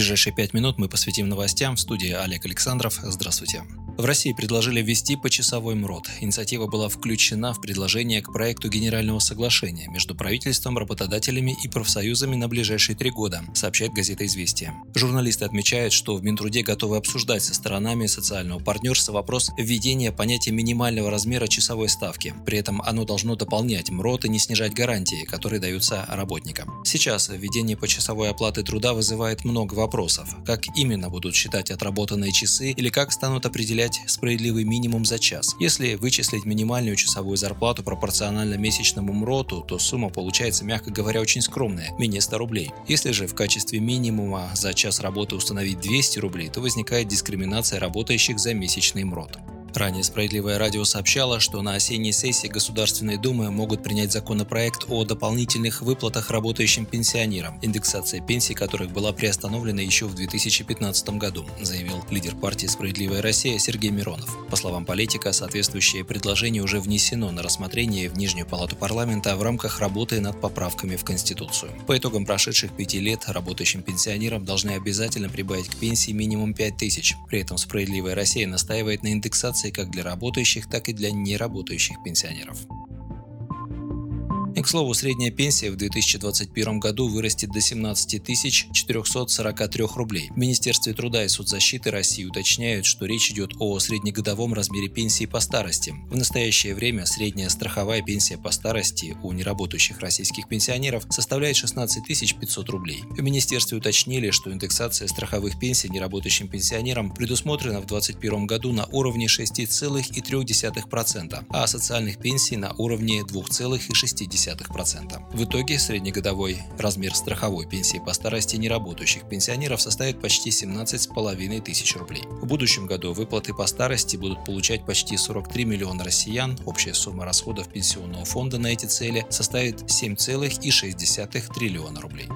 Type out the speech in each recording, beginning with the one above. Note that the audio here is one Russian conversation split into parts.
Ближайшие пять минут мы посвятим новостям в студии Олег Александров. Здравствуйте. В России предложили ввести почасовой МРОД. Инициатива была включена в предложение к проекту Генерального соглашения между правительством, работодателями и профсоюзами на ближайшие три года, сообщает газета «Известия». Журналисты отмечают, что в Минтруде готовы обсуждать со сторонами социального партнерства вопрос введения понятия минимального размера часовой ставки. При этом оно должно дополнять МРОД и не снижать гарантии, которые даются работникам. Сейчас введение почасовой оплаты труда вызывает много вопросов. Как именно будут считать отработанные часы или как станут определять получать справедливый минимум за час. Если вычислить минимальную часовую зарплату пропорционально месячному МРОТу, то сумма получается, мягко говоря, очень скромная – менее 100 рублей. Если же в качестве минимума за час работы установить 200 рублей, то возникает дискриминация работающих за месячный МРОТ. Ранее «Справедливое радио» сообщало, что на осенней сессии Государственной Думы могут принять законопроект о дополнительных выплатах работающим пенсионерам, индексация пенсий которых была приостановлена еще в 2015 году, заявил лидер партии «Справедливая Россия» Сергей Миронов. По словам политика, соответствующее предложение уже внесено на рассмотрение в Нижнюю палату парламента в рамках работы над поправками в Конституцию. По итогам прошедших пяти лет работающим пенсионерам должны обязательно прибавить к пенсии минимум 5 тысяч. При этом «Справедливая Россия» настаивает на индексации как для работающих, так и для неработающих пенсионеров. И, к слову, средняя пенсия в 2021 году вырастет до 17 443 рублей. В Министерстве труда и соцзащиты России уточняют, что речь идет о среднегодовом размере пенсии по старости. В настоящее время средняя страховая пенсия по старости у неработающих российских пенсионеров составляет 16 500 рублей. В Министерстве уточнили, что индексация страховых пенсий неработающим пенсионерам предусмотрена в 2021 году на уровне 6,3%, а социальных пенсий на уровне 2,6%. В итоге среднегодовой размер страховой пенсии по старости неработающих пенсионеров составит почти 17,5 тысяч рублей. В будущем году выплаты по старости будут получать почти 43 миллиона россиян. Общая сумма расходов пенсионного фонда на эти цели составит 7,6 триллиона рублей.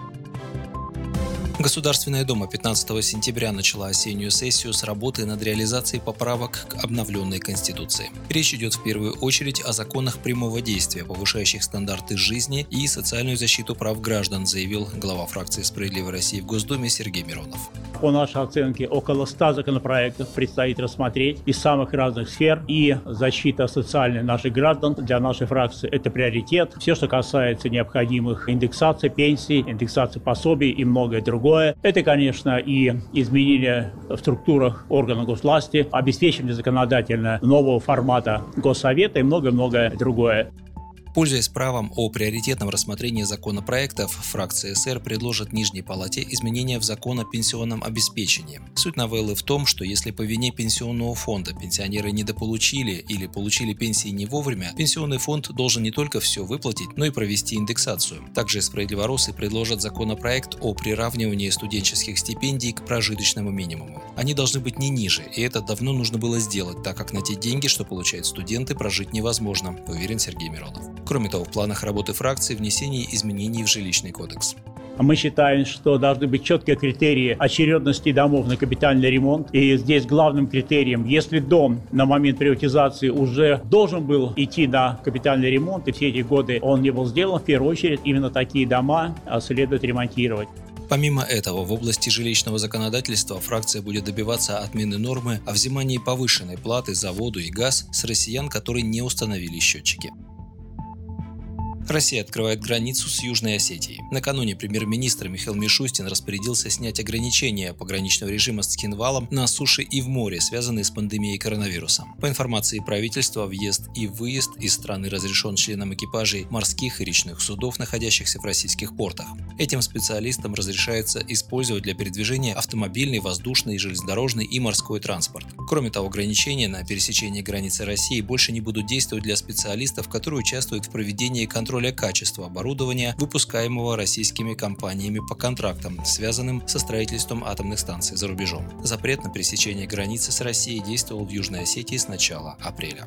Государственная Дума 15 сентября начала осеннюю сессию с работы над реализацией поправок к обновленной Конституции. Речь идет в первую очередь о законах прямого действия, повышающих стандарты жизни и социальную защиту прав граждан, заявил глава фракции «Справедливой России» в Госдуме Сергей Миронов. По нашей оценке, около 100 законопроектов предстоит рассмотреть из самых разных сфер. И защита социальной наших граждан для нашей фракции – это приоритет. Все, что касается необходимых индексаций пенсий, индексации пособий и многое другое. Это, конечно, и изменение в структурах органов госвласти, обеспечение законодательно нового формата госсовета и многое-многое другое. Пользуясь правом о приоритетном рассмотрении законопроектов, фракция СР предложит Нижней Палате изменения в закон о пенсионном обеспечении. Суть новеллы в том, что если по вине пенсионного фонда пенсионеры недополучили или получили пенсии не вовремя, пенсионный фонд должен не только все выплатить, но и провести индексацию. Также справедливоросы предложат законопроект о приравнивании студенческих стипендий к прожиточному минимуму. Они должны быть не ниже, и это давно нужно было сделать, так как на те деньги, что получают студенты, прожить невозможно, уверен Сергей Миронов. Кроме того, в планах работы фракции внесение изменений в жилищный кодекс. Мы считаем, что должны быть четкие критерии очередности домов на капитальный ремонт. И здесь главным критерием, если дом на момент приватизации уже должен был идти на капитальный ремонт, и все эти годы он не был сделан, в первую очередь именно такие дома а, следует ремонтировать. Помимо этого, в области жилищного законодательства фракция будет добиваться отмены нормы о взимании повышенной платы за воду и газ с россиян, которые не установили счетчики. Россия открывает границу с Южной Осетией. Накануне премьер-министр Михаил Мишустин распорядился снять ограничения пограничного режима с Цхинвалом на суше и в море, связанные с пандемией коронавируса. По информации правительства, въезд и выезд из страны разрешен членам экипажей морских и речных судов, находящихся в российских портах. Этим специалистам разрешается использовать для передвижения автомобильный, воздушный, железнодорожный и морской транспорт. Кроме того, ограничения на пересечении границы России больше не будут действовать для специалистов, которые участвуют в проведении контроля качества оборудования, выпускаемого российскими компаниями по контрактам, связанным со строительством атомных станций за рубежом. Запрет на пересечение границы с Россией действовал в Южной Осетии с начала апреля.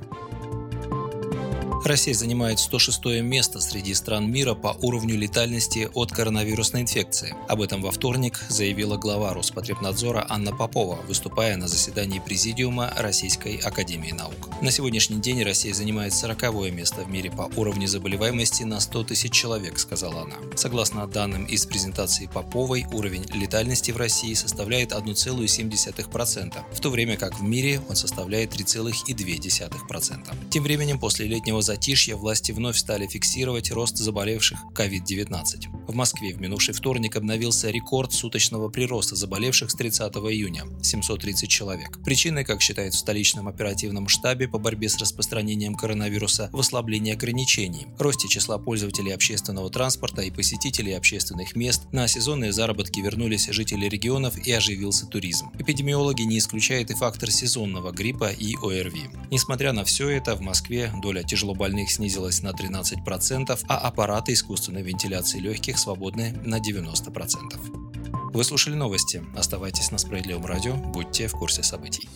Россия занимает 106 место среди стран мира по уровню летальности от коронавирусной инфекции. Об этом во вторник заявила глава Роспотребнадзора Анна Попова, выступая на заседании Президиума Российской Академии Наук. На сегодняшний день Россия занимает 40 место в мире по уровню заболеваемости на 100 тысяч человек, сказала она. Согласно данным из презентации Поповой, уровень летальности в России составляет 1,7%, в то время как в мире он составляет 3,2%. Тем временем, после летнего затишья власти вновь стали фиксировать рост заболевших COVID-19. В Москве в минувший вторник обновился рекорд суточного прироста заболевших с 30 июня – 730 человек. Причиной, как считают в столичном оперативном штабе по борьбе с распространением коронавируса, в ослаблении ограничений, росте числа пользователей общественного транспорта и посетителей общественных мест, на сезонные заработки вернулись жители регионов и оживился туризм. Эпидемиологи не исключают и фактор сезонного гриппа и ОРВИ. Несмотря на все это, в Москве доля тяжелобольных больных снизилась на 13%, а аппараты искусственной вентиляции легких свободны на 90%. Вы слушали новости. Оставайтесь на Справедливом радио, будьте в курсе событий.